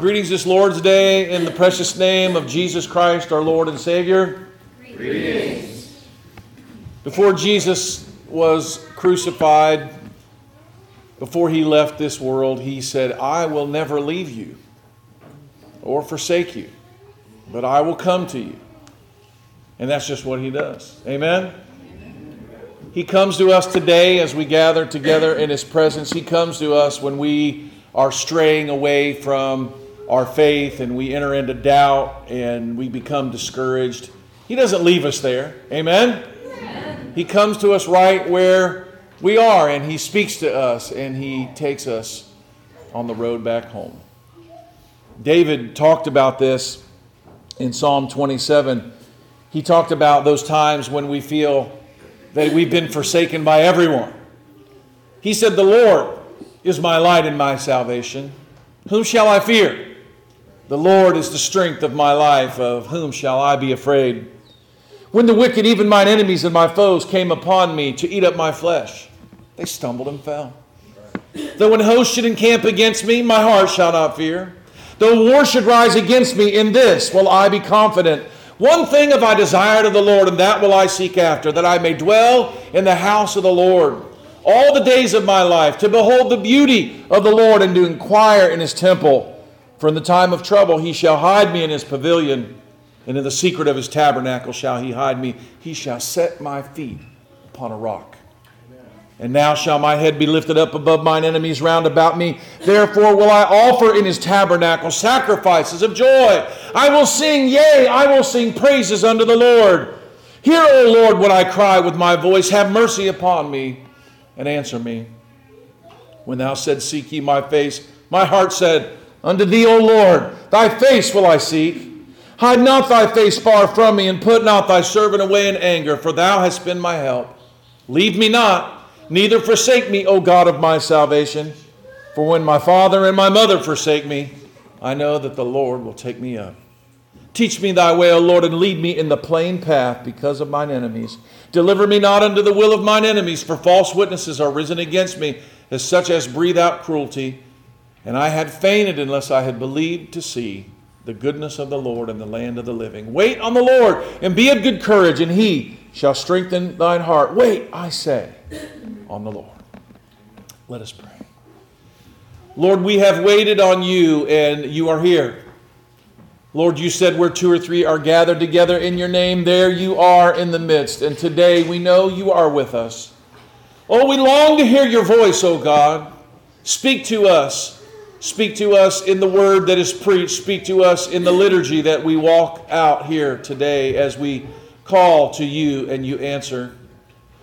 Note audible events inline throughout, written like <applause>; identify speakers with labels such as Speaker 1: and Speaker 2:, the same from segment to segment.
Speaker 1: Greetings this Lord's Day in the precious name of Jesus Christ, our Lord and Savior. Greetings. Before Jesus was crucified, before he left this world, he said, I will never leave you or forsake you, but I will come to you. And that's just what he does. Amen? He comes to us today as we gather together in His presence. He comes to us when we are straying away from our faith and we enter into doubt and we become discouraged. He doesn't leave us there. Amen? He comes to us right where we are and He speaks to us and He takes us on the road back home. David talked about this in Psalm 27. He talked about those times when we feel that we've been forsaken by everyone. He said, The Lord is my light and my salvation. Whom shall I fear? The Lord is the strength of my life. Of whom shall I be afraid? When the wicked, even mine enemies and my foes, came upon me to eat up my flesh, they stumbled and fell. Though an host should encamp against me, my heart shall not fear. Though war should rise against me, in this will I be confident. One thing have I desired of the Lord, and that will I seek after, that I may dwell in the house of the Lord all the days of my life, to behold the beauty of the Lord and to inquire in his temple. For in the time of trouble he shall hide me in his pavilion, and in the secret of his tabernacle shall he hide me. He shall set my feet upon a rock. And now shall my head be lifted up above mine enemies round about me. Therefore will I offer in his tabernacle sacrifices of joy. I will sing, yea, I will sing praises unto the Lord. Hear, O Lord, when I cry with my voice. Have mercy upon me and answer me. When thou said, Seek ye my face, my heart said, Unto thee, O Lord, thy face will I seek. Hide not thy face far from me, and put not thy servant away in anger, for thou hast been my help. Leave me not Neither forsake me, O God of my salvation. For when my father and my mother forsake me, I know that the Lord will take me up. Teach me thy way, O Lord, and lead me in the plain path because of mine enemies. Deliver me not unto the will of mine enemies, for false witnesses are risen against me, as such as breathe out cruelty. And I had fainted unless I had believed to see the goodness of the Lord in the land of the living. Wait on the Lord, and be of good courage, and he shall strengthen thine heart. Wait, I say on the Lord. Let us pray. Lord, we have waited on you and you are here. Lord, you said where two or three are gathered together in your name, there you are in the midst. And today we know you are with us. Oh, we long to hear your voice, O God. Speak to us. Speak to us in the word that is preached. Speak to us in the liturgy that we walk out here today as we call to you and you answer.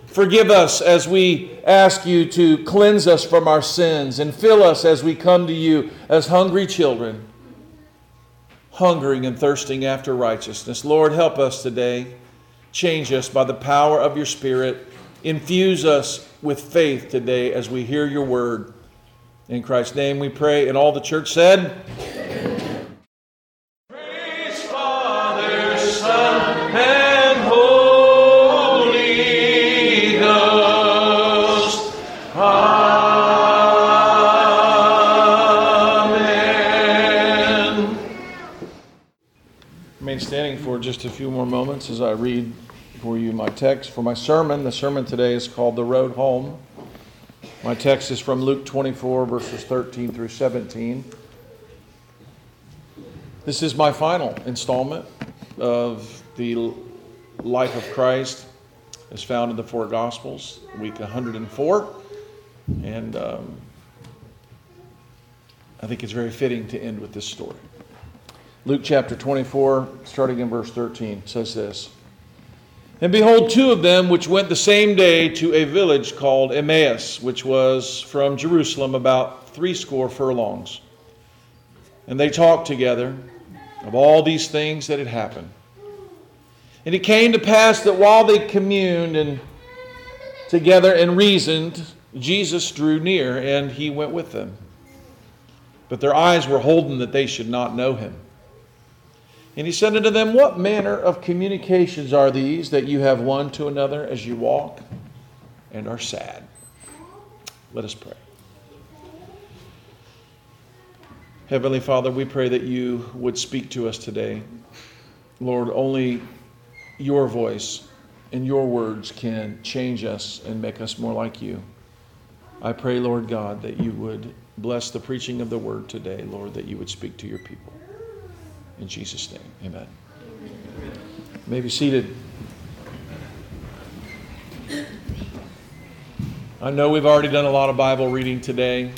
Speaker 1: Forgive us as we ask you to cleanse us from our sins and fill us as we come to you as hungry children, hungering and thirsting after righteousness. Lord, help us today. Change us by the power of your Spirit. Infuse us with faith today as we hear your word. In Christ's name we pray. And all the church said, Praise Father, Son, and Holy Ghost. Amen. Remain standing for just a few more moments as I read for you my text for my sermon. The sermon today is called The Road Home. My text is from Luke 24, verses 13 through 17. This is my final installment of the life of Christ as found in the four Gospels, week 104. And um, I think it's very fitting to end with this story. Luke chapter 24, starting in verse 13, says this And behold, two of them which went the same day to a village called Emmaus, which was from Jerusalem about threescore furlongs. And they talked together of all these things that had happened. And it came to pass that while they communed and together and reasoned, Jesus drew near and he went with them. But their eyes were holden that they should not know him. And he said unto them, What manner of communications are these that you have one to another as you walk and are sad? Let us pray. Heavenly Father, we pray that you would speak to us today. Lord, only your voice and your words can change us and make us more like you. I pray, Lord God, that you would bless the preaching of the word today, Lord, that you would speak to your people. In Jesus' name, amen. You may be seated. I know we've already done a lot of Bible reading today.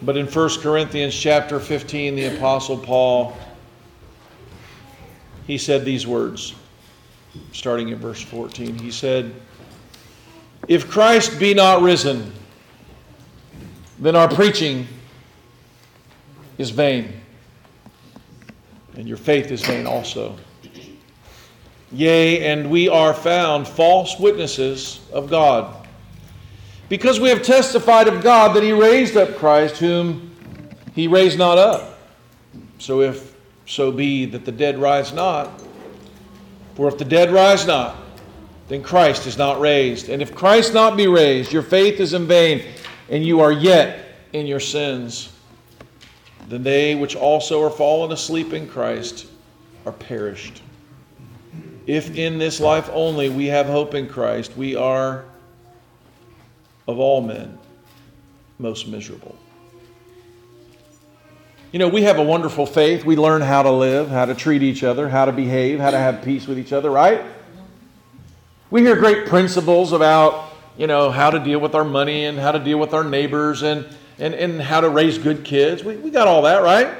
Speaker 1: But in 1 Corinthians chapter 15, the Apostle Paul, he said these words, starting in verse 14. He said, If Christ be not risen, then our preaching is vain, and your faith is vain also. Yea, and we are found false witnesses of God. Because we have testified of God that He raised up Christ, whom He raised not up. So if so be that the dead rise not, for if the dead rise not, then Christ is not raised. And if Christ not be raised, your faith is in vain, and you are yet in your sins then they which also are fallen asleep in Christ are perished. If in this life only we have hope in Christ, we are of all men most miserable. You know, we have a wonderful faith. We learn how to live, how to treat each other, how to behave, how to have peace with each other, right? We hear great principles about, you know, how to deal with our money and how to deal with our neighbors and and, and how to raise good kids. We, we got all that, right?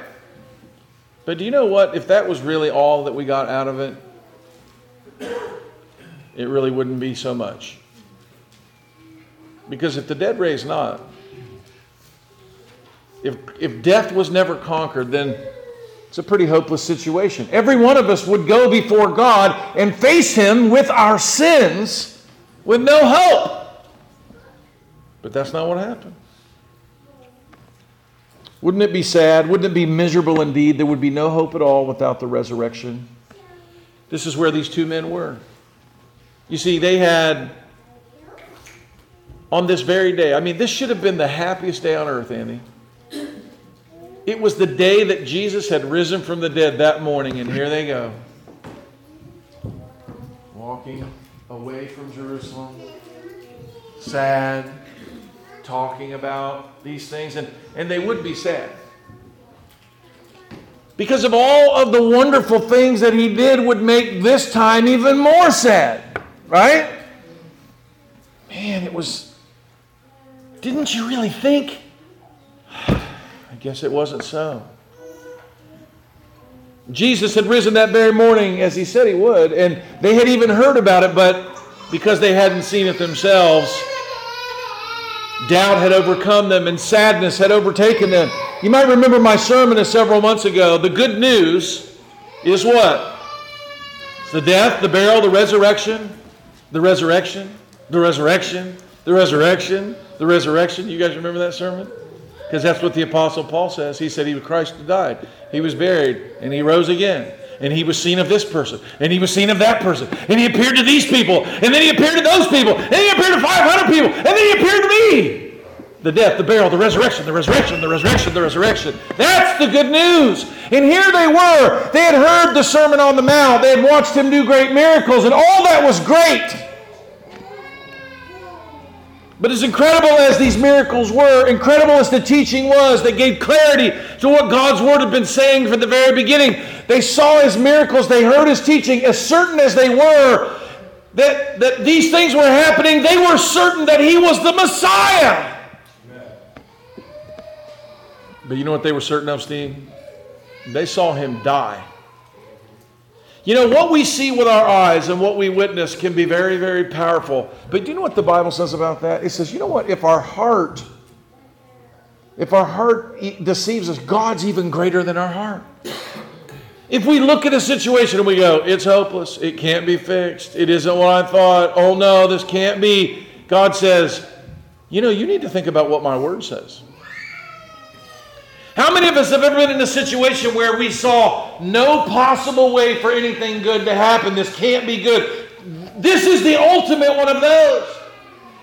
Speaker 1: But do you know what? If that was really all that we got out of it, it really wouldn't be so much. Because if the dead raise not, if, if death was never conquered, then it's a pretty hopeless situation. Every one of us would go before God and face Him with our sins with no hope. But that's not what happened. Wouldn't it be sad? Wouldn't it be miserable indeed? There would be no hope at all without the resurrection. This is where these two men were. You see, they had, on this very day, I mean, this should have been the happiest day on earth, Andy. It was the day that Jesus had risen from the dead that morning, and here they go. Walking away from Jerusalem, sad, talking about these things, and, and they would be sad. Because of all of the wonderful things that he did would make this time even more sad, right? Man, it was. Didn't you really think? <sighs> I guess it wasn't so. Jesus had risen that very morning as he said he would, and they had even heard about it, but because they hadn't seen it themselves, Doubt had overcome them and sadness had overtaken them. You might remember my sermon of several months ago. The good news is what? It's the death, the burial, the resurrection, the resurrection, the resurrection, the resurrection, the resurrection. You guys remember that sermon? Because that's what the Apostle Paul says. He said he was Christ who died. He was buried and he rose again and he was seen of this person, and he was seen of that person, and he appeared to these people, and then he appeared to those people, and he appeared to 500 people, and then he appeared to me. the death, the burial, the resurrection, the resurrection, the resurrection, the resurrection. That's the good news. And here they were. They had heard the Sermon on the Mount, they had watched him do great miracles, and all that was great. But as incredible as these miracles were, incredible as the teaching was that gave clarity to what God's Word had been saying from the very beginning, they saw His miracles, they heard His teaching, as certain as they were that, that these things were happening, they were certain that He was the Messiah. But you know what they were certain of, Steve? They saw Him die. You know, what we see with our eyes and what we witness can be very, very powerful. But do you know what the Bible says about that? It says, you know what? If our heart, if our heart deceives us, God's even greater than our heart. If we look at a situation and we go, it's hopeless, it can't be fixed, it isn't what I thought, oh no, this can't be, God says, you know, you need to think about what my word says. How many of us have ever been in a situation where we saw no possible way for anything good to happen? This can't be good. This is the ultimate one of those.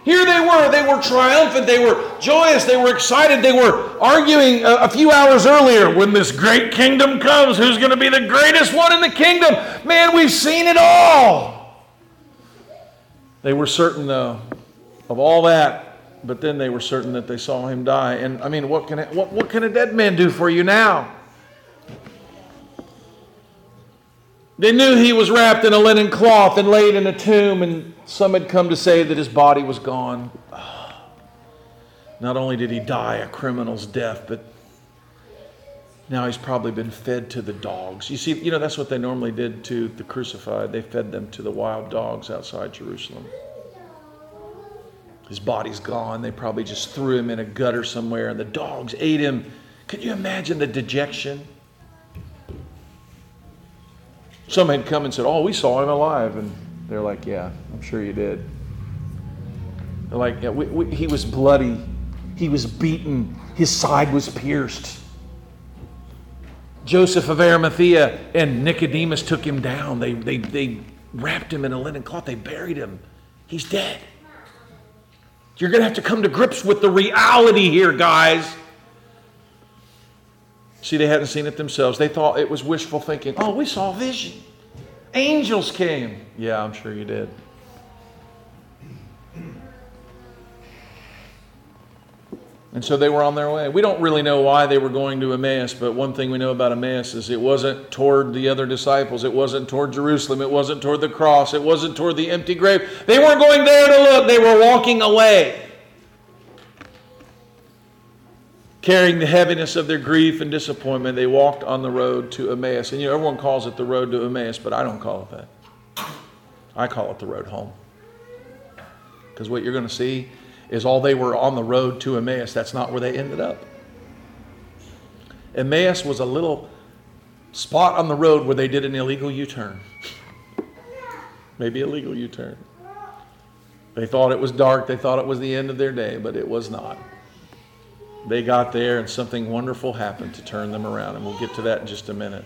Speaker 1: Here they were. They were triumphant. They were joyous. They were excited. They were arguing a, a few hours earlier when this great kingdom comes. Who's going to be the greatest one in the kingdom? Man, we've seen it all. They were certain, though, of all that but then they were certain that they saw him die. And I mean, what can, what, what can a dead man do for you now? They knew he was wrapped in a linen cloth and laid in a tomb, and some had come to say that his body was gone. Not only did he die a criminal's death, but now he's probably been fed to the dogs. You see, you know, that's what they normally did to the crucified. They fed them to the wild dogs outside Jerusalem. His body's gone. They probably just threw him in a gutter somewhere and the dogs ate him. Could you imagine the dejection? Some had come and said, Oh, we saw him alive. And they're like, Yeah, I'm sure you did. They're like, yeah, we, we, He was bloody, he was beaten, his side was pierced. Joseph of Arimathea and Nicodemus took him down. They, they, they wrapped him in a linen cloth, they buried him. He's dead. You're going to have to come to grips with the reality here, guys. See, they hadn't seen it themselves. They thought it was wishful thinking. Oh, we saw vision. Angels came. Yeah, I'm sure you did. And so they were on their way. We don't really know why they were going to Emmaus, but one thing we know about Emmaus is it wasn't toward the other disciples. It wasn't toward Jerusalem. It wasn't toward the cross. It wasn't toward the empty grave. They weren't going there to look, they were walking away. Carrying the heaviness of their grief and disappointment, they walked on the road to Emmaus. And you know, everyone calls it the road to Emmaus, but I don't call it that. I call it the road home. Because what you're going to see is all they were on the road to Emmaus. That's not where they ended up. Emmaus was a little spot on the road where they did an illegal U turn. Maybe a legal U turn. They thought it was dark, they thought it was the end of their day, but it was not. They got there and something wonderful happened to turn them around, and we'll get to that in just a minute.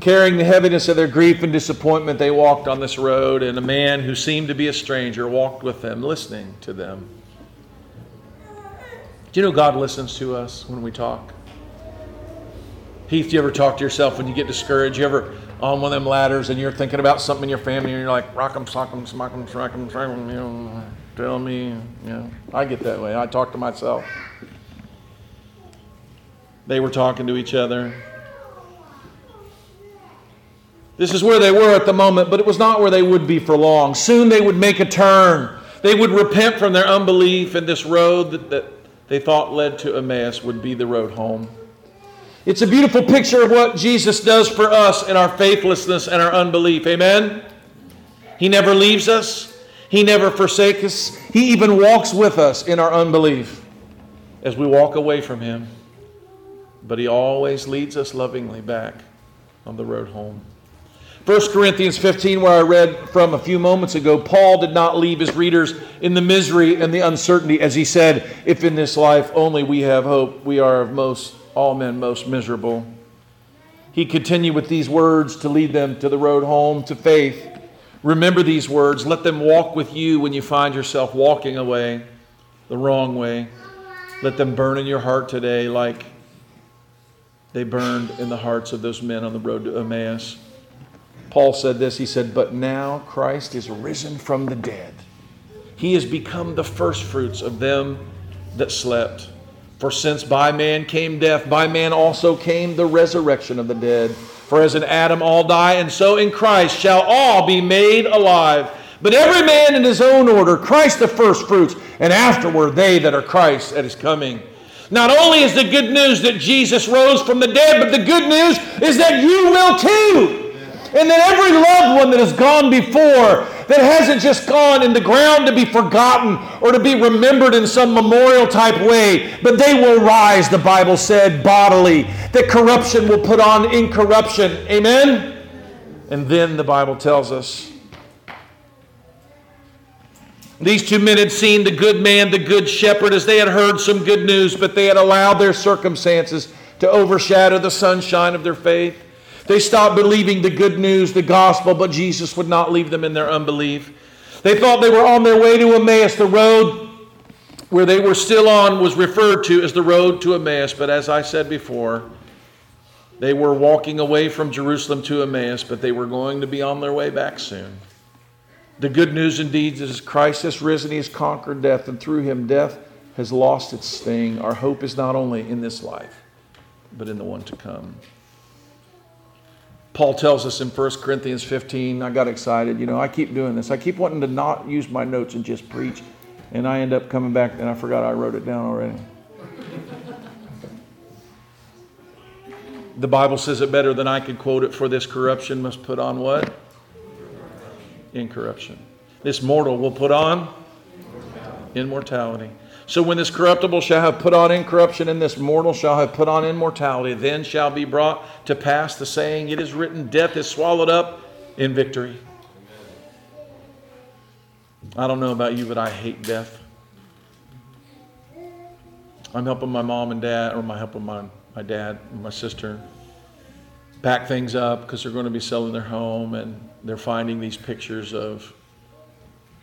Speaker 1: Carrying the heaviness of their grief and disappointment, they walked on this road, and a man who seemed to be a stranger walked with them, listening to them. Do you know God listens to us when we talk? Heath, do you ever talk to yourself when you get discouraged? You ever on one of them ladders and you're thinking about something in your family and you're like, rock 'em, sock 'em, smock 'em, sock 'em, you know, tell me, you know. I get that way. I talk to myself. They were talking to each other. This is where they were at the moment, but it was not where they would be for long. Soon they would make a turn. They would repent from their unbelief, and this road that, that they thought led to Emmaus would be the road home. It's a beautiful picture of what Jesus does for us in our faithlessness and our unbelief. Amen? He never leaves us, He never forsakes us. He even walks with us in our unbelief as we walk away from Him. But He always leads us lovingly back on the road home. 1 Corinthians 15, where I read from a few moments ago, Paul did not leave his readers in the misery and the uncertainty as he said, If in this life only we have hope, we are of most all men most miserable. He continued with these words to lead them to the road home to faith, Remember these words. Let them walk with you when you find yourself walking away the wrong way. Let them burn in your heart today like they burned in the hearts of those men on the road to Emmaus. Paul said this He said, But now Christ is risen from the dead. He has become the firstfruits of them that slept. For since by man came death, by man also came the resurrection of the dead. For as in Adam all die, and so in Christ shall all be made alive. But every man in his own order, Christ the firstfruits, and afterward they that are Christ at his coming. Not only is the good news that Jesus rose from the dead, but the good news is that you will too. And that every loved one that has gone before, that hasn't just gone in the ground to be forgotten or to be remembered in some memorial type way, but they will rise, the Bible said, bodily. That corruption will put on incorruption. Amen? And then the Bible tells us these two men had seen the good man, the good shepherd, as they had heard some good news, but they had allowed their circumstances to overshadow the sunshine of their faith. They stopped believing the good news, the gospel, but Jesus would not leave them in their unbelief. They thought they were on their way to Emmaus. The road where they were still on was referred to as the road to Emmaus, but as I said before, they were walking away from Jerusalem to Emmaus, but they were going to be on their way back soon. The good news indeed is Christ has risen, he has conquered death, and through him death has lost its sting. Our hope is not only in this life, but in the one to come. Paul tells us in 1 Corinthians 15, I got excited. You know, I keep doing this. I keep wanting to not use my notes and just preach, and I end up coming back and I forgot I wrote it down already. the Bible says it better than I could quote it, for this corruption must put on what? incorruption. This mortal will put on immortality. So when this corruptible shall have put on incorruption, and this mortal shall have put on immortality, then shall be brought to pass the saying, It is written, Death is swallowed up in victory. I don't know about you, but I hate death. I'm helping my mom and dad, or I'm helping my, my dad and my sister pack things up because they're going to be selling their home and they're finding these pictures of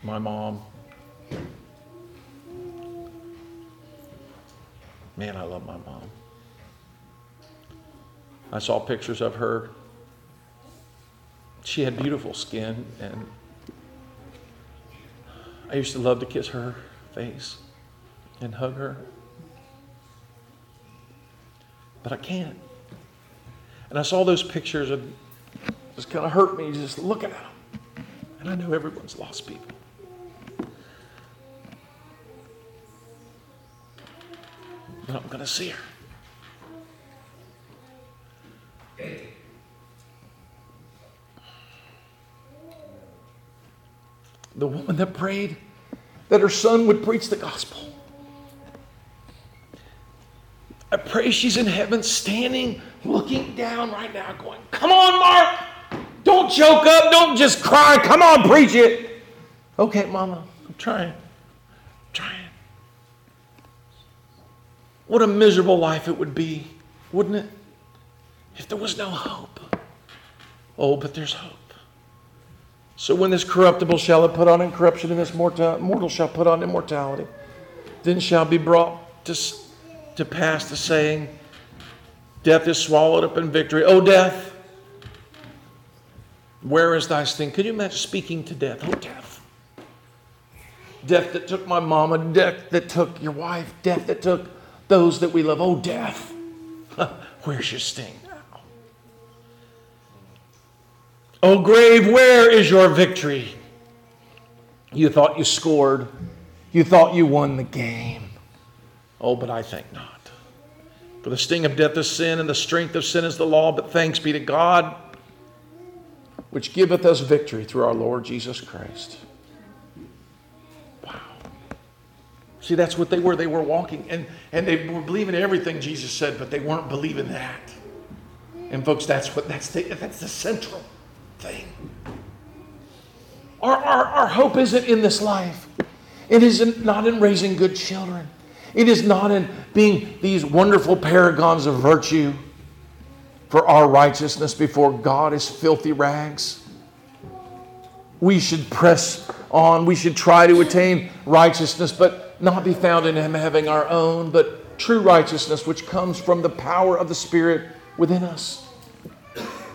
Speaker 1: my mom. Man, I love my mom. I saw pictures of her. She had beautiful skin, and I used to love to kiss her face and hug her. But I can't. And I saw those pictures and it just kind of hurt me just looking at them. And I know everyone's lost people. But I'm going to see her. The woman that prayed that her son would preach the gospel. I pray she's in heaven standing, looking down right now, going, Come on, Mark. Don't choke up. Don't just cry. Come on, preach it. Okay, Mama, I'm trying. I'm trying. What a miserable life it would be, wouldn't it? If there was no hope. Oh, but there's hope. So when this corruptible shall have put on incorruption, and this mortal, mortal shall put on immortality, then shall be brought to, to pass the saying, Death is swallowed up in victory. Oh, death, where is thy sting? Could you imagine speaking to death? Oh, death. Death that took my mama, death that took your wife, death that took those that we love. Oh, death. <laughs> Where's your sting now? Oh, grave, where is your victory? You thought you scored. You thought you won the game. Oh, but I think not. For the sting of death is sin, and the strength of sin is the law. But thanks be to God which giveth us victory through our Lord Jesus Christ. See, that's what they were. They were walking and, and they were believing everything Jesus said, but they weren't believing that. And folks, that's what that's the, that's the central thing. Our, our, our hope isn't in this life. It is not not in raising good children. It is not in being these wonderful paragons of virtue for our righteousness before God is filthy rags. we should press on, we should try to attain righteousness, but not be found in Him having our own, but true righteousness, which comes from the power of the Spirit within us.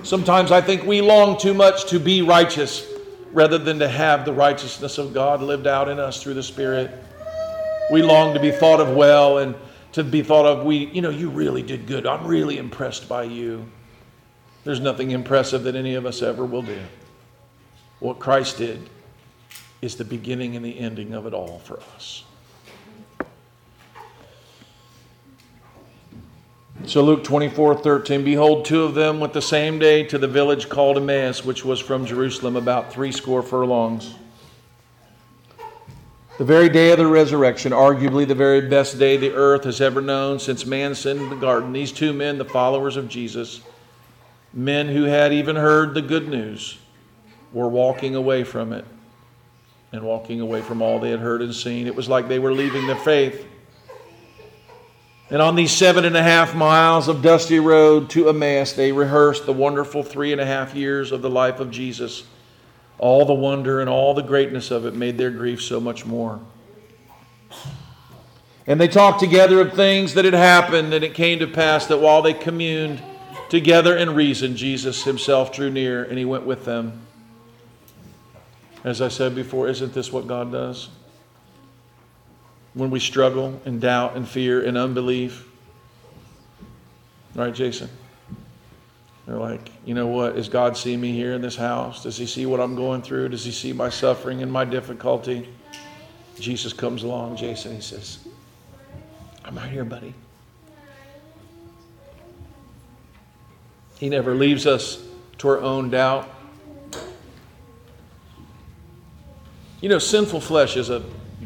Speaker 1: Sometimes I think we long too much to be righteous rather than to have the righteousness of God lived out in us through the Spirit. We long to be thought of well and to be thought of, we, you know, you really did good. I'm really impressed by you. There's nothing impressive that any of us ever will do. What Christ did is the beginning and the ending of it all for us. So Luke 24, 13, behold, two of them went the same day to the village called Emmaus, which was from Jerusalem about three score furlongs. The very day of the resurrection, arguably the very best day the earth has ever known since man sinned in the garden, these two men, the followers of Jesus, men who had even heard the good news, were walking away from it and walking away from all they had heard and seen. It was like they were leaving the faith and on these seven and a half miles of dusty road to Emmaus, they rehearsed the wonderful three and a half years of the life of Jesus. All the wonder and all the greatness of it made their grief so much more. And they talked together of things that had happened, and it came to pass that while they communed together in reason, Jesus himself drew near and he went with them. As I said before, isn't this what God does? When we struggle and doubt and fear and unbelief. Right, Jason? They're like, you know what? Is God see me here in this house? Does He see what I'm going through? Does He see my suffering and my difficulty? Jesus comes along, Jason, He says, I'm right here, buddy. He never leaves us to our own doubt. You know, sinful flesh is a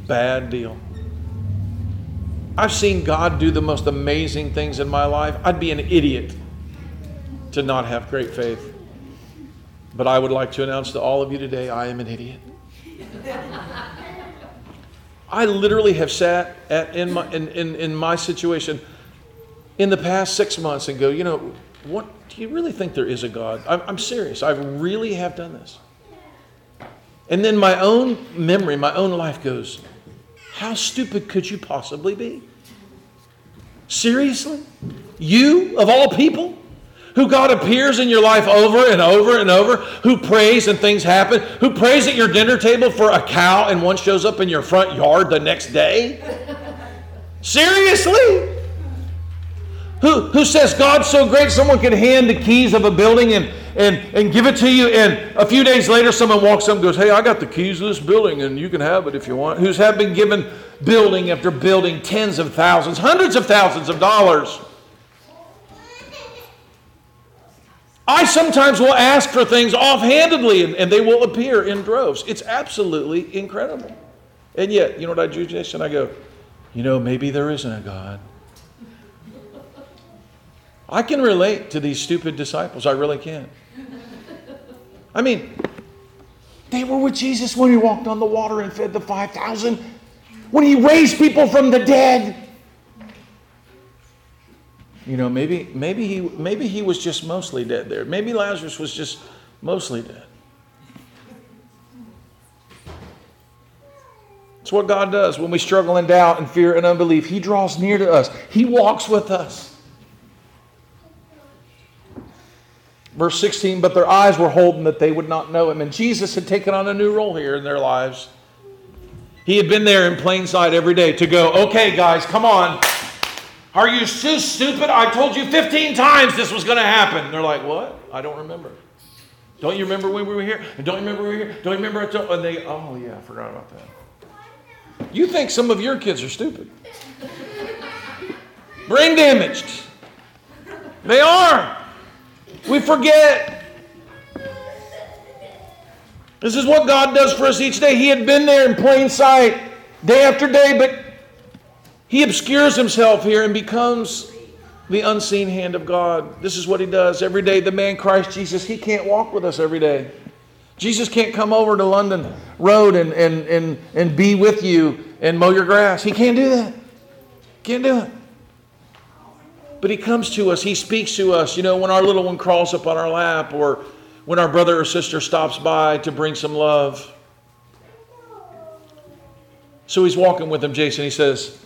Speaker 1: bad deal. I've seen God do the most amazing things in my life. I'd be an idiot to not have great faith. But I would like to announce to all of you today I am an idiot. I literally have sat at, in, my, in, in, in my situation in the past six months and go, you know, what do you really think there is a God? I'm, I'm serious. I really have done this. And then my own memory, my own life goes, how stupid could you possibly be? Seriously? You, of all people, who God appears in your life over and over and over, who prays and things happen, who prays at your dinner table for a cow and one shows up in your front yard the next day? Seriously? Who, who says God's so great someone could hand the keys of a building and, and, and give it to you, and a few days later someone walks up and goes, Hey, I got the keys to this building and you can have it if you want. Who's have been given building after building, tens of thousands, hundreds of thousands of dollars. I sometimes will ask for things offhandedly and, and they will appear in droves. It's absolutely incredible. And yet, you know what I do, Jason? I go, you know, maybe there isn't a God. I can relate to these stupid disciples. I really can. I mean, they were with Jesus when he walked on the water and fed the 5,000, when he raised people from the dead. You know, maybe, maybe, he, maybe he was just mostly dead there. Maybe Lazarus was just mostly dead. It's what God does when we struggle in doubt and fear and unbelief. He draws near to us, He walks with us. Verse 16, but their eyes were holden that they would not know him. And Jesus had taken on a new role here in their lives. He had been there in plain sight every day to go, okay, guys, come on. Are you so stupid? I told you 15 times this was going to happen. And they're like, what? I don't remember. Don't you remember when we were here? Don't you remember we were here? Don't you remember? And they, oh, yeah, I forgot about that. You think some of your kids are stupid. Brain damaged. They are. We forget. This is what God does for us each day. He had been there in plain sight day after day, but he obscures himself here and becomes the unseen hand of God. This is what he does every day. The man Christ Jesus, he can't walk with us every day. Jesus can't come over to London Road and, and, and, and be with you and mow your grass. He can't do that. Can't do it. But he comes to us, he speaks to us. You know, when our little one crawls up on our lap, or when our brother or sister stops by to bring some love. So he's walking with them, Jason. He says,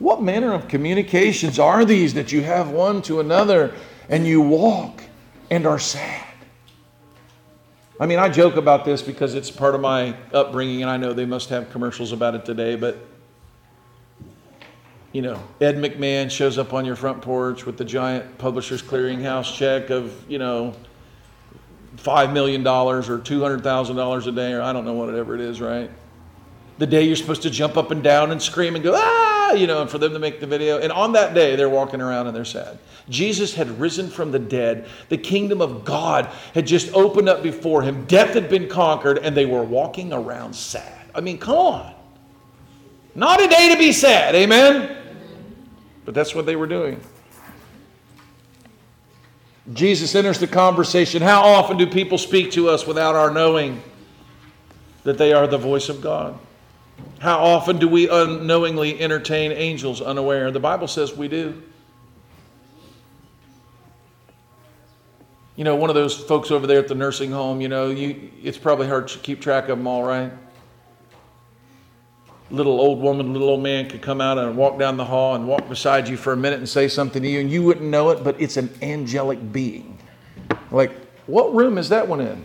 Speaker 1: What manner of communications are these that you have one to another and you walk and are sad? I mean, I joke about this because it's part of my upbringing, and I know they must have commercials about it today, but you know, Ed McMahon shows up on your front porch with the giant Publishers Clearinghouse check of, you know, $5 million or $200,000 a day, or I don't know whatever it is, right? The day you're supposed to jump up and down and scream and go, ah, you know, and for them to make the video. And on that day, they're walking around and they're sad. Jesus had risen from the dead. The kingdom of God had just opened up before him. Death had been conquered, and they were walking around sad. I mean, come on. Not a day to be sad, amen? But that's what they were doing. Jesus enters the conversation. How often do people speak to us without our knowing that they are the voice of God? How often do we unknowingly entertain angels unaware? The Bible says we do. You know, one of those folks over there at the nursing home, you know, you, it's probably hard to keep track of them all, right? Little old woman, little old man could come out and walk down the hall and walk beside you for a minute and say something to you, and you wouldn't know it, but it's an angelic being. Like, what room is that one in?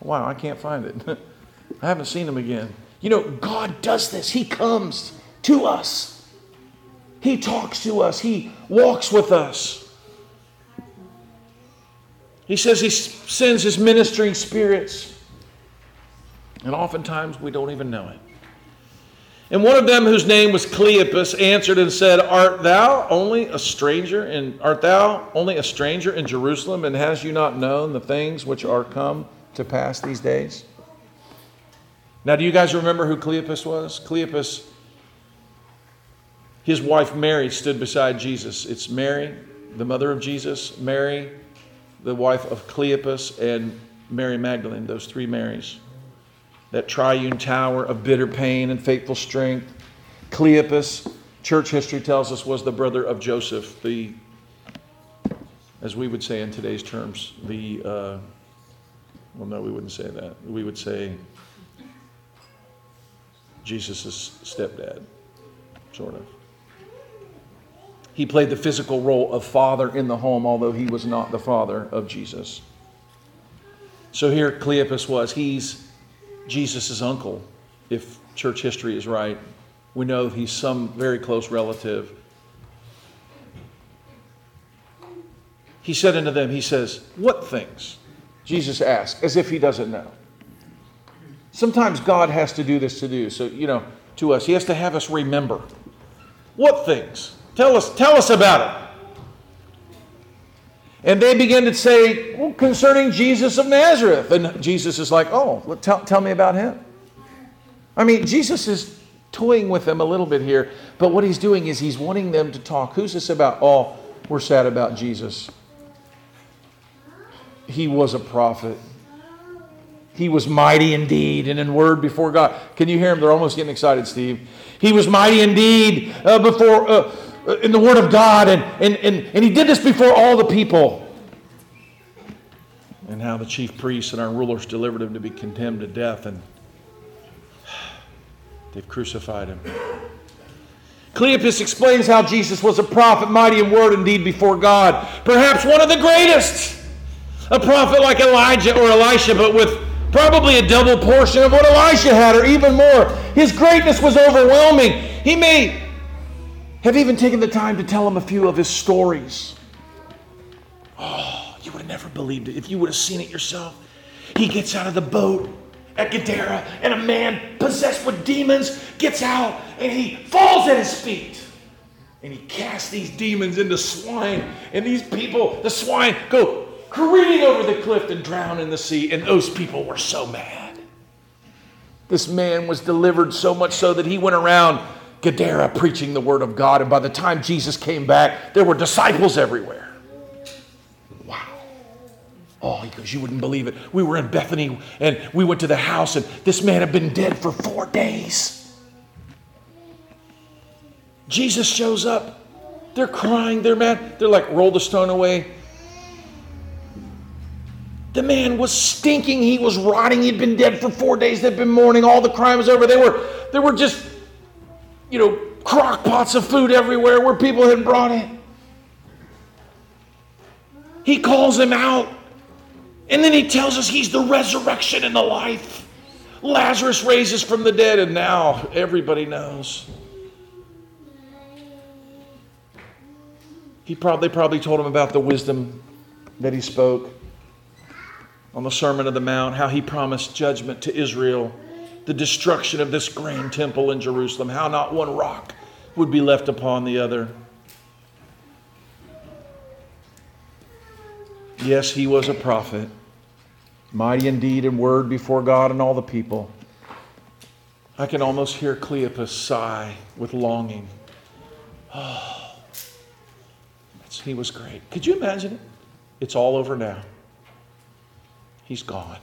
Speaker 1: Wow, I can't find it. <laughs> I haven't seen him again. You know, God does this. He comes to us, He talks to us, He walks with us. He says He sends His ministering spirits, and oftentimes we don't even know it. And one of them, whose name was Cleopas, answered and said, Art thou only a stranger in art thou only a stranger in Jerusalem, and has you not known the things which are come to pass these days? Now, do you guys remember who Cleopas was? Cleopas, his wife Mary stood beside Jesus. It's Mary, the mother of Jesus, Mary, the wife of Cleopas, and Mary Magdalene, those three Marys. That triune tower of bitter pain and fateful strength. Cleopas, church history tells us, was the brother of Joseph, the, as we would say in today's terms, the, uh, well, no, we wouldn't say that. We would say Jesus' stepdad, sort of. He played the physical role of father in the home, although he was not the father of Jesus. So here Cleopas was. He's Jesus' uncle, if church history is right. We know he's some very close relative. He said unto them, He says, What things? Jesus asked, as if he doesn't know. Sometimes God has to do this to do. So, you know, to us, He has to have us remember. What things? Tell us, tell us about it. And they begin to say, well, concerning Jesus of Nazareth. And Jesus is like, oh, tell, tell me about him. I mean, Jesus is toying with them a little bit here, but what he's doing is he's wanting them to talk. Who's this about? Oh, we're sad about Jesus. He was a prophet. He was mighty indeed and in word before God. Can you hear him? They're almost getting excited, Steve. He was mighty indeed uh, before uh, in the word of God, and, and, and, and he did this before all the people. And how the chief priests and our rulers delivered him to be condemned to death, and they've crucified him. Cleopas explains how Jesus was a prophet, mighty in word and deed before God, perhaps one of the greatest. A prophet like Elijah or Elisha, but with probably a double portion of what Elisha had, or even more. His greatness was overwhelming. He may have even taken the time to tell him a few of his stories. Oh, you would have never believed it if you would have seen it yourself. He gets out of the boat at Gadara, and a man possessed with demons gets out and he falls at his feet. And he casts these demons into swine, and these people, the swine, go careening over the cliff and drown in the sea. And those people were so mad. This man was delivered so much so that he went around Gadara preaching the word of God. And by the time Jesus came back, there were disciples everywhere. Wow. Oh, he goes, You wouldn't believe it. We were in Bethany and we went to the house, and this man had been dead for four days. Jesus shows up. They're crying, they're mad. They're like, Roll the stone away. The man was stinking. He was rotting. He'd been dead for four days. They'd been mourning. All the crime was over. They were, there were just, you know, crock pots of food everywhere where people had brought it. He calls him out. And then he tells us he's the resurrection and the life. Lazarus raises from the dead, and now everybody knows. He probably probably told him about the wisdom that he spoke on the Sermon of the Mount, how he promised judgment to Israel, the destruction of this grand temple in Jerusalem, how not one rock would be left upon the other. Yes, he was a prophet, mighty indeed in word before God and all the people. I can almost hear Cleopas sigh with longing. Oh, he was great. Could you imagine it? It's all over now. He's gone.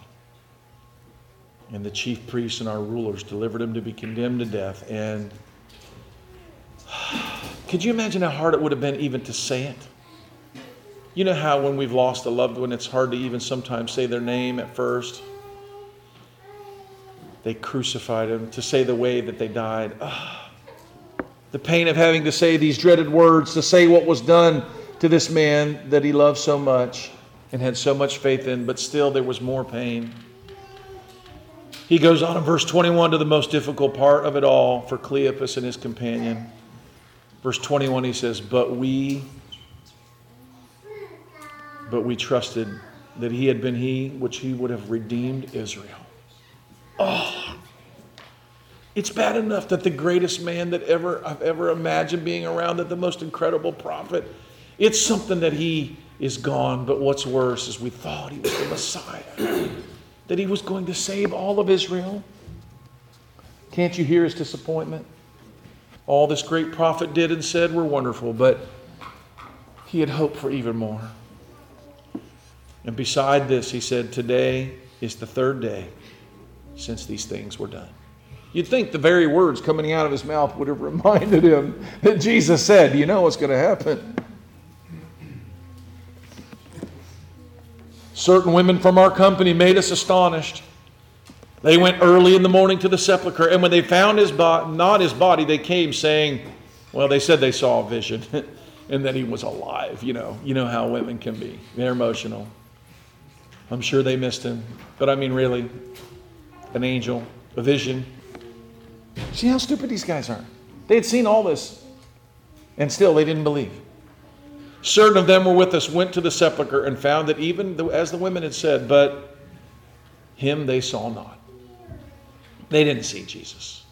Speaker 1: And the chief priests and our rulers delivered him to be condemned to death. And <sighs> could you imagine how hard it would have been even to say it? You know how when we've lost a loved one, it's hard to even sometimes say their name at first? They crucified him to say the way that they died. Ah, the pain of having to say these dreaded words, to say what was done to this man that he loved so much and had so much faith in, but still there was more pain. He goes on in verse 21 to the most difficult part of it all for Cleopas and his companion. Verse 21, he says, But we but we trusted that he had been he which he would have redeemed Israel. Oh, it's bad enough that the greatest man that ever I've ever imagined being around, that the most incredible prophet, it's something that he is gone. But what's worse is we thought he was the Messiah, that he was going to save all of Israel. Can't you hear his disappointment? All this great prophet did and said were wonderful, but he had hoped for even more. And beside this, he said, Today is the third day since these things were done. You'd think the very words coming out of his mouth would have <laughs> reminded him that Jesus said, You know what's going to happen. Certain women from our company made us astonished. They went early in the morning to the sepulchre, and when they found his body, not his body, they came saying, Well, they said they saw a vision <laughs> and that he was alive. You know, you know how women can be. They're emotional. I'm sure they missed him. But I mean, really, an angel, a vision. See how stupid these guys are. They had seen all this, and still they didn't believe. Certain of them were with us, went to the sepulchre, and found that even as the women had said, but him they saw not. They didn't see Jesus.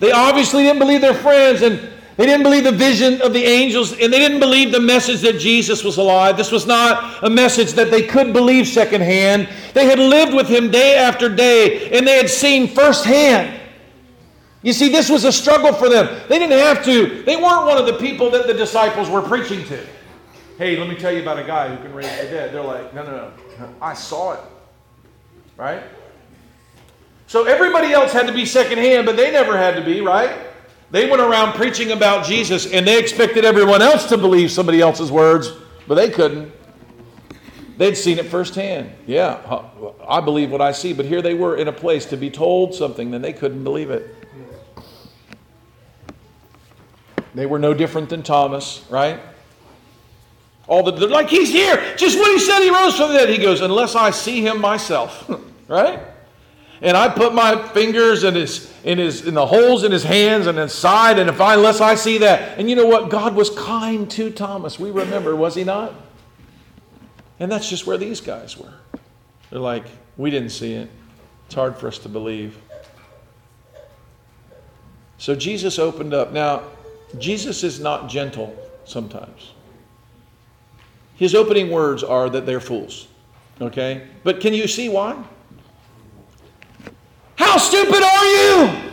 Speaker 1: They obviously didn't believe their friends, and they didn't believe the vision of the angels, and they didn't believe the message that Jesus was alive. This was not a message that they could believe secondhand. They had lived with him day after day, and they had seen firsthand. You see, this was a struggle for them. They didn't have to, they weren't one of the people that the disciples were preaching to. Hey, let me tell you about a guy who can raise the dead. They're like, no, no, no. I saw it. Right? So everybody else had to be secondhand, but they never had to be, right? They went around preaching about Jesus and they expected everyone else to believe somebody else's words, but they couldn't. They'd seen it firsthand. Yeah, I believe what I see, but here they were in a place to be told something, then they couldn't believe it. They were no different than Thomas, right? All the they're like he's here. Just what he said he rose from the dead, he goes, unless I see him myself, <laughs> right? and I put my fingers in his in his in the holes in his hands and inside, and if I unless I see that, and you know what? God was kind to Thomas. We remember, was he not? And that's just where these guys were. They're like, we didn't see it. It's hard for us to believe. So Jesus opened up. Now, Jesus is not gentle sometimes. His opening words are that they're fools. Okay? But can you see why? How stupid are you?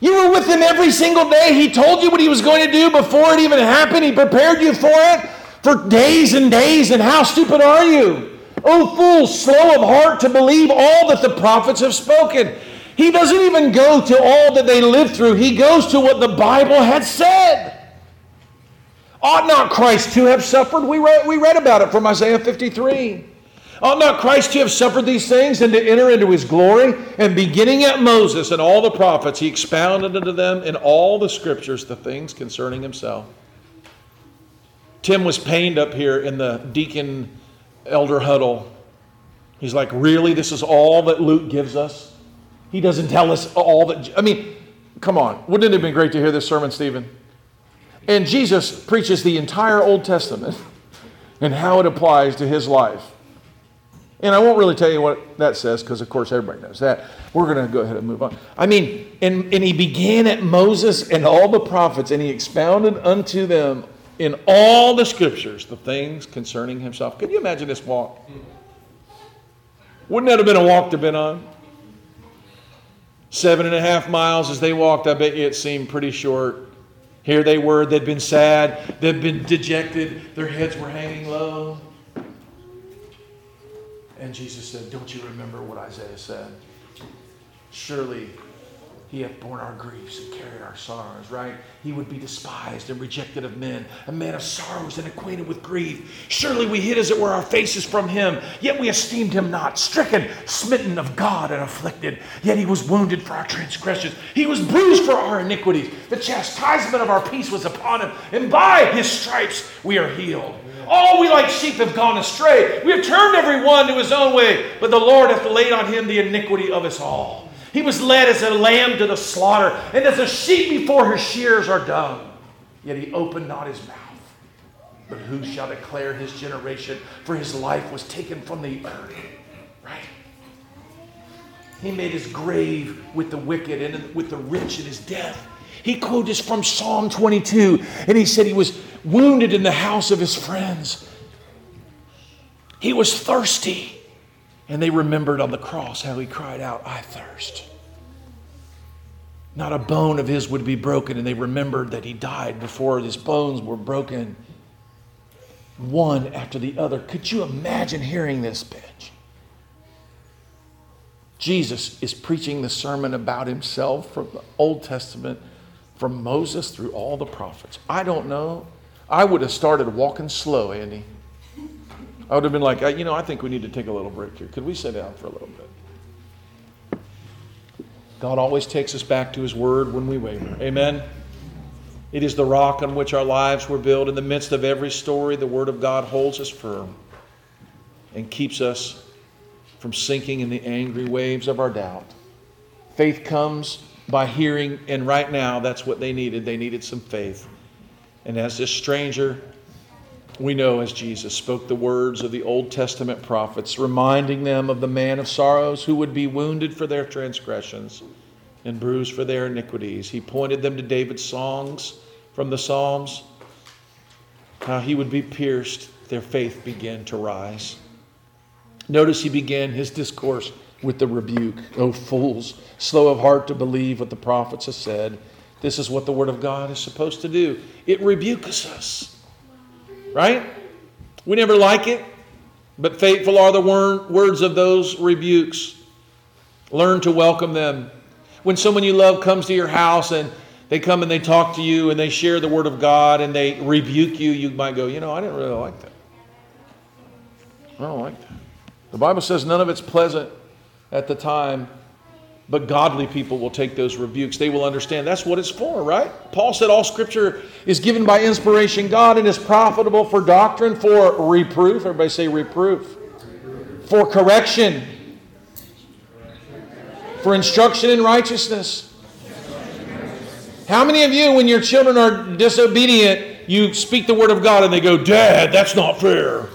Speaker 1: You were with him every single day. He told you what he was going to do before it even happened. He prepared you for it for days and days. And how stupid are you? Oh, fool, slow of heart to believe all that the prophets have spoken. He doesn't even go to all that they lived through, he goes to what the Bible had said. Ought not Christ to have suffered? We read, we read about it from Isaiah 53. Ought not Christ to have suffered these things and to enter into his glory? And beginning at Moses and all the prophets, he expounded unto them in all the scriptures the things concerning himself. Tim was pained up here in the deacon elder huddle. He's like, Really? This is all that Luke gives us? He doesn't tell us all that. I mean, come on. Wouldn't it have been great to hear this sermon, Stephen? And Jesus preaches the entire Old Testament <laughs> and how it applies to his life. And I won't really tell you what that says because, of course, everybody knows that. We're going to go ahead and move on. I mean, and, and he began at Moses and all the prophets, and he expounded unto them in all the scriptures the things concerning himself. Can you imagine this walk? Wouldn't that have been a walk to have been on? Seven and a half miles as they walked, I bet you it seemed pretty short. Here they were, they'd been sad, they'd been dejected, their heads were hanging low. And Jesus said, Don't you remember what Isaiah said? Surely he hath borne our griefs and carried our sorrows, right? He would be despised and rejected of men, a man of sorrows and acquainted with grief. Surely we hid, as it were, our faces from him, yet we esteemed him not, stricken, smitten of God, and afflicted. Yet he was wounded for our transgressions, he was bruised for our iniquities. The chastisement of our peace was upon him, and by his stripes we are healed. All we like sheep have gone astray. We have turned every one to his own way, but the Lord hath laid on him the iniquity of us all. He was led as a lamb to the slaughter, and as a sheep before her shears are dumb. Yet he opened not his mouth. But who shall declare his generation? For his life was taken from the earth. Right? He made his grave with the wicked and with the rich in his death. He quoted from Psalm 22, and he said he was wounded in the house of his friends. He was thirsty and they remembered on the cross how he cried out, I thirst. Not a bone of his would be broken, and they remembered that he died before his bones were broken, one after the other. Could you imagine hearing this pitch? Jesus is preaching the sermon about himself from the Old Testament, from Moses through all the prophets. I don't know. I would have started walking slow, Andy. I would have been like, uh, you know, I think we need to take a little break here. Could we sit down for a little bit? God always takes us back to His Word when we waver. Amen. It is the rock on which our lives were built. In the midst of every story, the Word of God holds us firm and keeps us from sinking in the angry waves of our doubt. Faith comes by hearing, and right now, that's what they needed. They needed some faith. And as this stranger we know as Jesus spoke the words of the Old Testament prophets, reminding them of the man of sorrows who would be wounded for their transgressions and bruised for their iniquities. He pointed them to David's songs from the Psalms, how he would be pierced, their faith began to rise. Notice he began his discourse with the rebuke. O fools, slow of heart to believe what the prophets have said. This is what the Word of God is supposed to do it rebukes us right? We never like it, but faithful are the wor- words of those rebukes. Learn to welcome them. When someone you love comes to your house and they come and they talk to you and they share the word of God and they rebuke you, you might go, you know, I didn't really like that. I don't like that. The Bible says none of it's pleasant at the time, but godly people will take those rebukes. They will understand that's what it's for, right? Paul said all scripture is given by inspiration God and is profitable for doctrine, for reproof. Everybody say reproof. For correction. For instruction in righteousness. How many of you, when your children are disobedient, you speak the word of God and they go, Dad, that's not fair?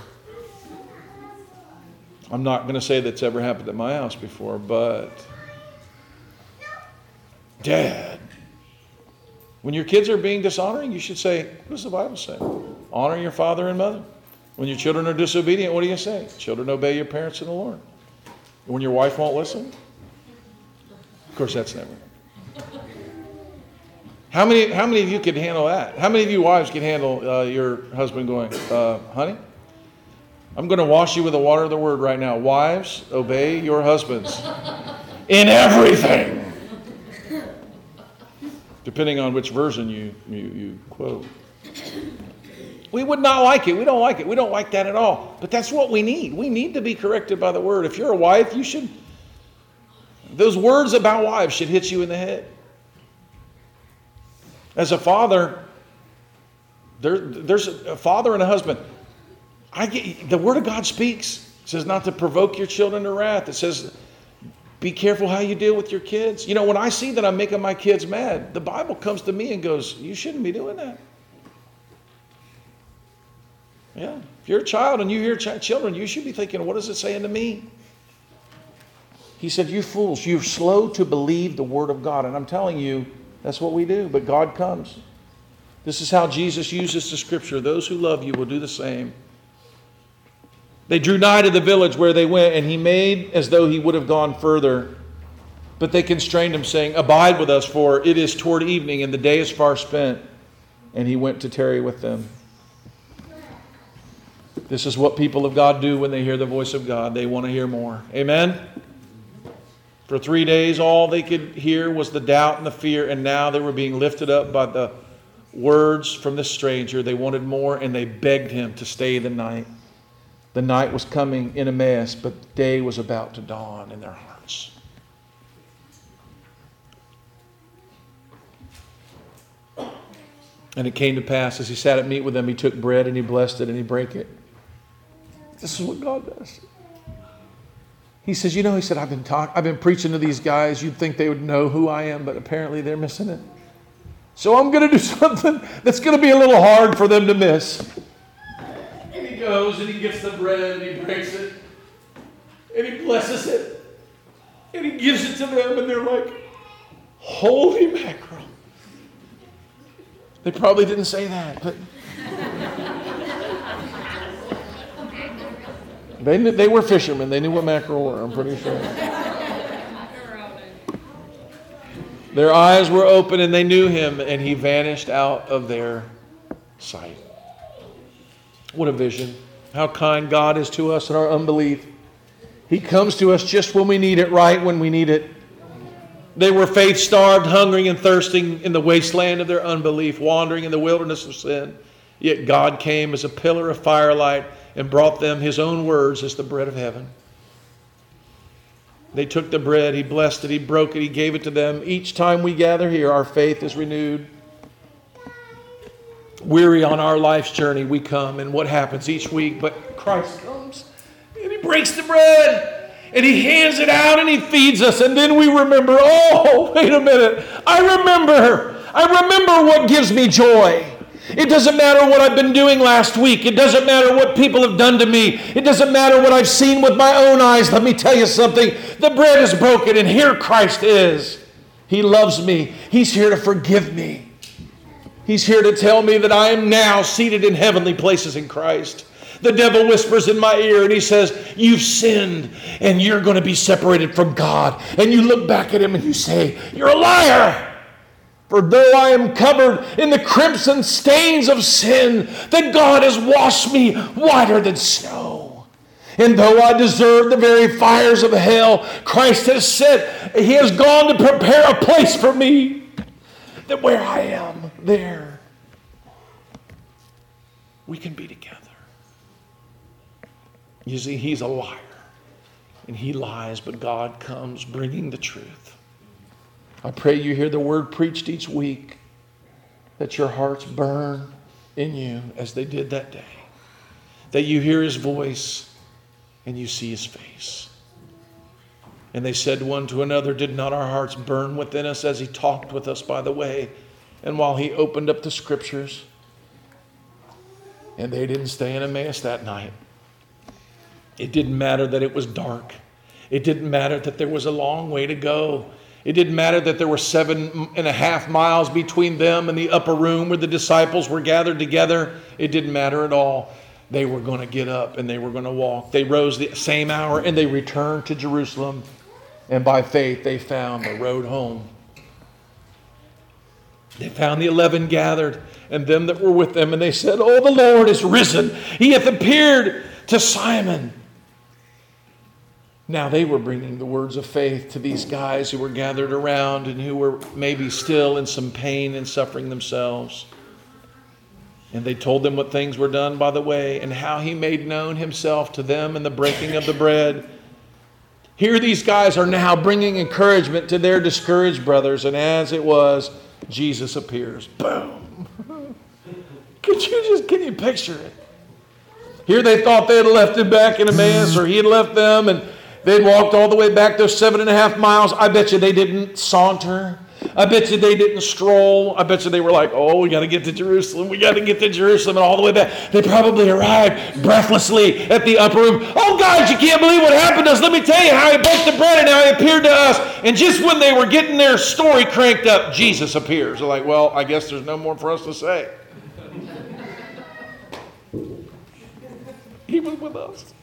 Speaker 1: I'm not going to say that's ever happened at my house before, but Dad. When your kids are being dishonoring, you should say, What does the Bible say? Honor your father and mother. When your children are disobedient, what do you say? Children, obey your parents in the Lord. When your wife won't listen? Of course, that's never. How many, how many of you could handle that? How many of you wives can handle uh, your husband going, uh, honey, I'm going to wash you with the water of the word right now. Wives, obey your husbands in everything depending on which version you, you, you quote. We would not like it. We don't like it. We don't like that at all. But that's what we need. We need to be corrected by the word. If you're a wife, you should, those words about wives should hit you in the head. As a father, there, there's a father and a husband. I get, the word of God speaks. It says not to provoke your children to wrath. It says be careful how you deal with your kids. You know, when I see that I'm making my kids mad, the Bible comes to me and goes, You shouldn't be doing that. Yeah. If you're a child and you hear ch- children, you should be thinking, What is it saying to me? He said, You fools, you're slow to believe the word of God. And I'm telling you, that's what we do. But God comes. This is how Jesus uses the scripture. Those who love you will do the same. They drew nigh to the village where they went, and he made as though he would have gone further. But they constrained him, saying, Abide with us, for it is toward evening, and the day is far spent. And he went to tarry with them. This is what people of God do when they hear the voice of God. They want to hear more. Amen? For three days, all they could hear was the doubt and the fear, and now they were being lifted up by the words from the stranger. They wanted more, and they begged him to stay the night. The night was coming in Emmaus, but day was about to dawn in their hearts. And it came to pass as he sat at meat with them, he took bread and he blessed it and he brake it. This is what God does. He says, You know, he said, I've been talking, I've been preaching to these guys. You'd think they would know who I am, but apparently they're missing it. So I'm going to do <laughs> something that's going to be a little hard for them to miss goes and he gets the bread and he breaks it and he blesses it and he gives it to them and they're like, holy mackerel. They probably didn't say that, but they, knew, they were fishermen. They knew what mackerel were, I'm pretty sure. Their eyes were open and they knew him, and he vanished out of their sight. What a vision. How kind God is to us in our unbelief. He comes to us just when we need it, right when we need it. They were faith starved, hungering, and thirsting in the wasteland of their unbelief, wandering in the wilderness of sin. Yet God came as a pillar of firelight and brought them his own words as the bread of heaven. They took the bread, he blessed it, he broke it, he gave it to them. Each time we gather here, our faith is renewed weary on our life's journey, we come, and what happens each week? But Christ comes and He breaks the bread and He hands it out and He feeds us, and then we remember, oh, <laughs> wait a minute, I remember, I remember what gives me joy. It doesn't matter what I've been doing last week. It doesn't matter what people have done to me. It doesn't matter what I've seen with my own eyes. Let me tell you something. The bread is broken, and here Christ is. He loves me. He's here to forgive me. He's here to tell me that I am now seated in heavenly places in Christ. The devil whispers in my ear and he says, You've sinned and you're going to be separated from God. And you look back at him and you say, You're a liar. For though I am covered in the crimson stains of sin, that God has washed me whiter than snow. And though I deserve the very fires of hell, Christ has said, He has gone to prepare a place for me, that where I am, there, we can be together. You see, he's a liar and he lies, but God comes bringing the truth. I pray you hear the word preached each week, that your hearts burn in you as they did that day, that you hear his voice and you see his face. And they said one to another, Did not our hearts burn within us as he talked with us by the way? and while he opened up the scriptures. And they didn't stay in Emmaus that night. It didn't matter that it was dark. It didn't matter that there was a long way to go. It didn't matter that there were seven and a half miles between them and the upper room where the disciples were gathered together. It didn't matter at all. They were going to get up and they were going to walk. They rose the same hour and they returned to Jerusalem. And by faith, they found the road home. They found the eleven gathered and them that were with them, and they said, Oh, the Lord is risen. He hath appeared to Simon. Now they were bringing the words of faith to these guys who were gathered around and who were maybe still in some pain and suffering themselves. And they told them what things were done by the way and how he made known himself to them in the breaking of the bread. Here, these guys are now bringing encouragement to their discouraged brothers, and as it was, Jesus appears. Boom. <laughs> Could you just, can you picture it? Here they thought they had left him back in Emmaus, or he had left them, and they'd walked all the way back those seven and a half miles. I bet you they didn't saunter. I bet you they didn't stroll. I bet you they were like, oh, we got to get to Jerusalem. We got to get to Jerusalem and all the way back. They probably arrived breathlessly at the upper room. Oh, God, you can't believe what happened to us. Let me tell you how he broke the bread and how he appeared to us. And just when they were getting their story cranked up, Jesus appears. They're like, well, I guess there's no more for us to say. he was with us.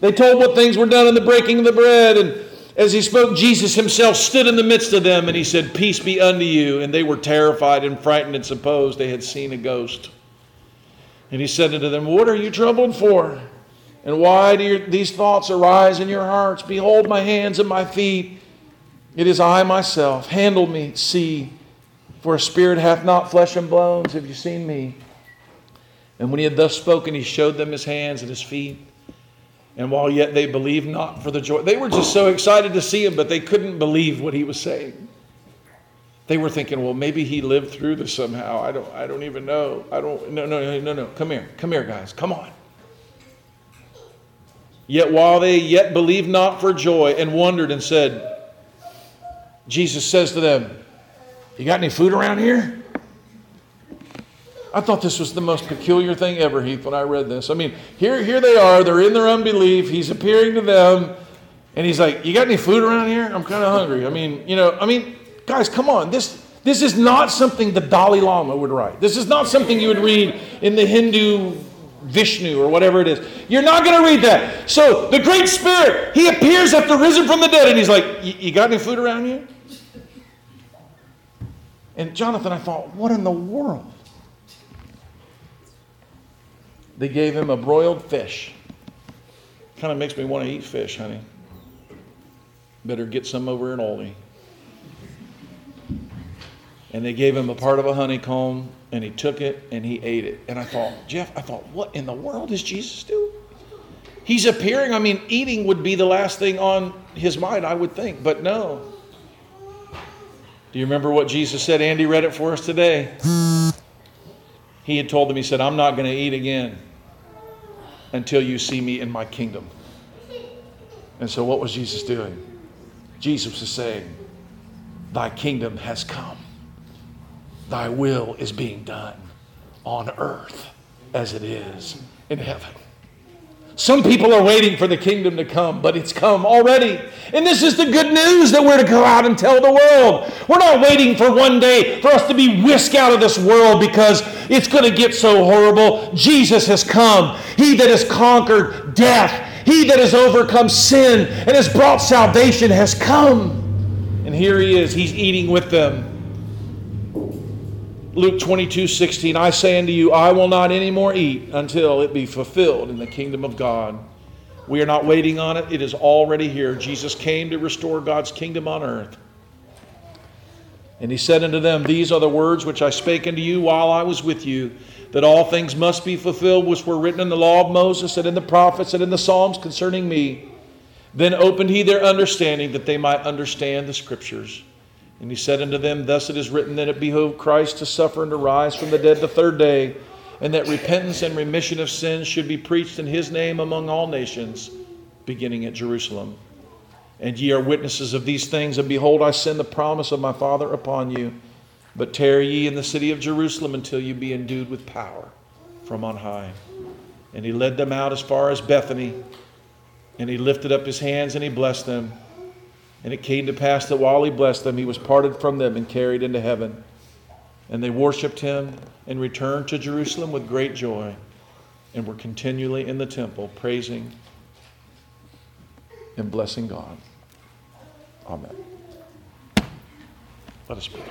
Speaker 1: They told what things were done in the breaking of the bread and as he spoke, Jesus himself stood in the midst of them and he said, Peace be unto you. And they were terrified and frightened and supposed they had seen a ghost. And he said unto them, What are you troubled for? And why do your, these thoughts arise in your hearts? Behold my hands and my feet. It is I myself. Handle me, see. For a spirit hath not flesh and bones. Have you seen me? And when he had thus spoken, he showed them his hands and his feet. And while yet they believed not for the joy, they were just so excited to see him, but they couldn't believe what he was saying. They were thinking, well, maybe he lived through this somehow. I don't, I don't even know. I don't, no, no, no, no, no. Come here. Come here, guys. Come on. Yet while they yet believed not for joy and wondered and said, Jesus says to them, You got any food around here? I thought this was the most peculiar thing ever, Heath, when I read this. I mean, here, here they are, they're in their unbelief, he's appearing to them, and he's like, You got any food around here? I'm kind of hungry. I mean, you know, I mean, guys, come on. This, this is not something the Dalai Lama would write. This is not something you would read in the Hindu Vishnu or whatever it is. You're not going to read that. So the Great Spirit, he appears after risen from the dead, and he's like, You got any food around here? And Jonathan, I thought, what in the world? They gave him a broiled fish. Kind of makes me want to eat fish, honey. Better get some over in Aldi. And they gave him a part of a honeycomb, and he took it and he ate it. And I thought, Jeff, I thought, what in the world is Jesus doing? He's appearing. I mean, eating would be the last thing on his mind, I would think, but no. Do you remember what Jesus said? Andy read it for us today he had told them, he said, I'm not going to eat again until you see me in my kingdom. And so, what was Jesus doing? Jesus was saying, Thy kingdom has come, Thy will is being done on earth as it is in heaven. Some people are waiting for the kingdom to come, but it's come already. And this is the good news that we're to go out and tell the world. We're not waiting for one day for us to be whisked out of this world because it's going to get so horrible. Jesus has come. He that has conquered death, he that has overcome sin and has brought salvation has come. And here he is. He's eating with them. Luke 22, 16, I say unto you, I will not any more eat until it be fulfilled in the kingdom of God. We are not waiting on it, it is already here. Jesus came to restore God's kingdom on earth. And he said unto them, These are the words which I spake unto you while I was with you, that all things must be fulfilled which were written in the law of Moses and in the prophets and in the Psalms concerning me. Then opened he their understanding that they might understand the scriptures. And he said unto them, Thus it is written that it behoved Christ to suffer and to rise from the dead the third day, and that repentance and remission of sins should be preached in his name among all nations, beginning at Jerusalem. And ye are witnesses of these things, and behold, I send the promise of my Father upon you. But tarry ye in the city of Jerusalem until you be endued with power from on high. And he led them out as far as Bethany, and he lifted up his hands and he blessed them. And it came to pass that while he blessed them, he was parted from them and carried into heaven. And they worshiped him and returned to Jerusalem with great joy and were continually in the temple praising and blessing God. Amen. Let us pray.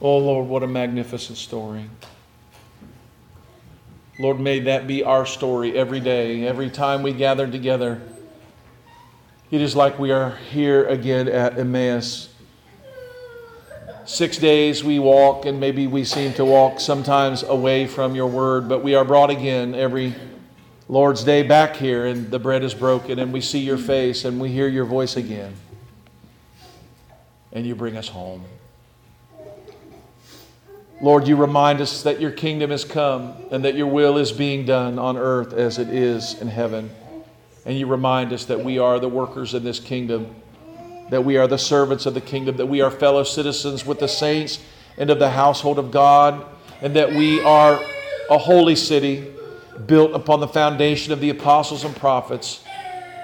Speaker 1: Oh Lord, what a magnificent story. Lord, may that be our story every day, every time we gather together. It is like we are here again at Emmaus. Six days we walk, and maybe we seem to walk sometimes away from your word, but we are brought again every Lord's Day back here, and the bread is broken, and we see your face, and we hear your voice again. And you bring us home. Lord, you remind us that your kingdom has come and that your will is being done on earth as it is in heaven. And you remind us that we are the workers in this kingdom that we are the servants of the kingdom, that we are fellow citizens with the saints and of the household of God, and that we are a holy city built upon the foundation of the apostles and prophets,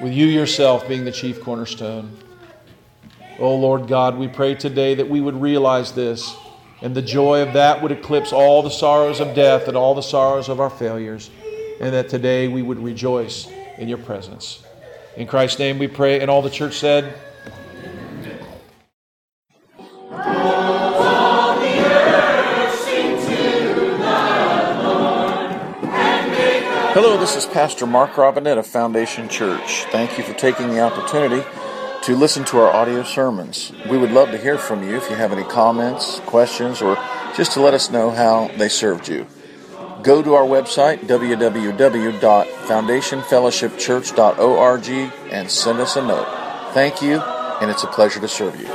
Speaker 1: with you yourself being the chief cornerstone. Oh Lord God, we pray today that we would realize this, and the joy of that would eclipse all the sorrows of death and all the sorrows of our failures, and that today we would rejoice in your presence. In Christ's name we pray, and all the church said,
Speaker 2: Hello, this is Pastor Mark Robinette of Foundation Church. Thank you for taking the opportunity to listen to our audio sermons. We would love to hear from you if you have any comments, questions, or just to let us know how they served you. Go to our website, www.foundationfellowshipchurch.org, and send us a note. Thank you, and it's a pleasure to serve you.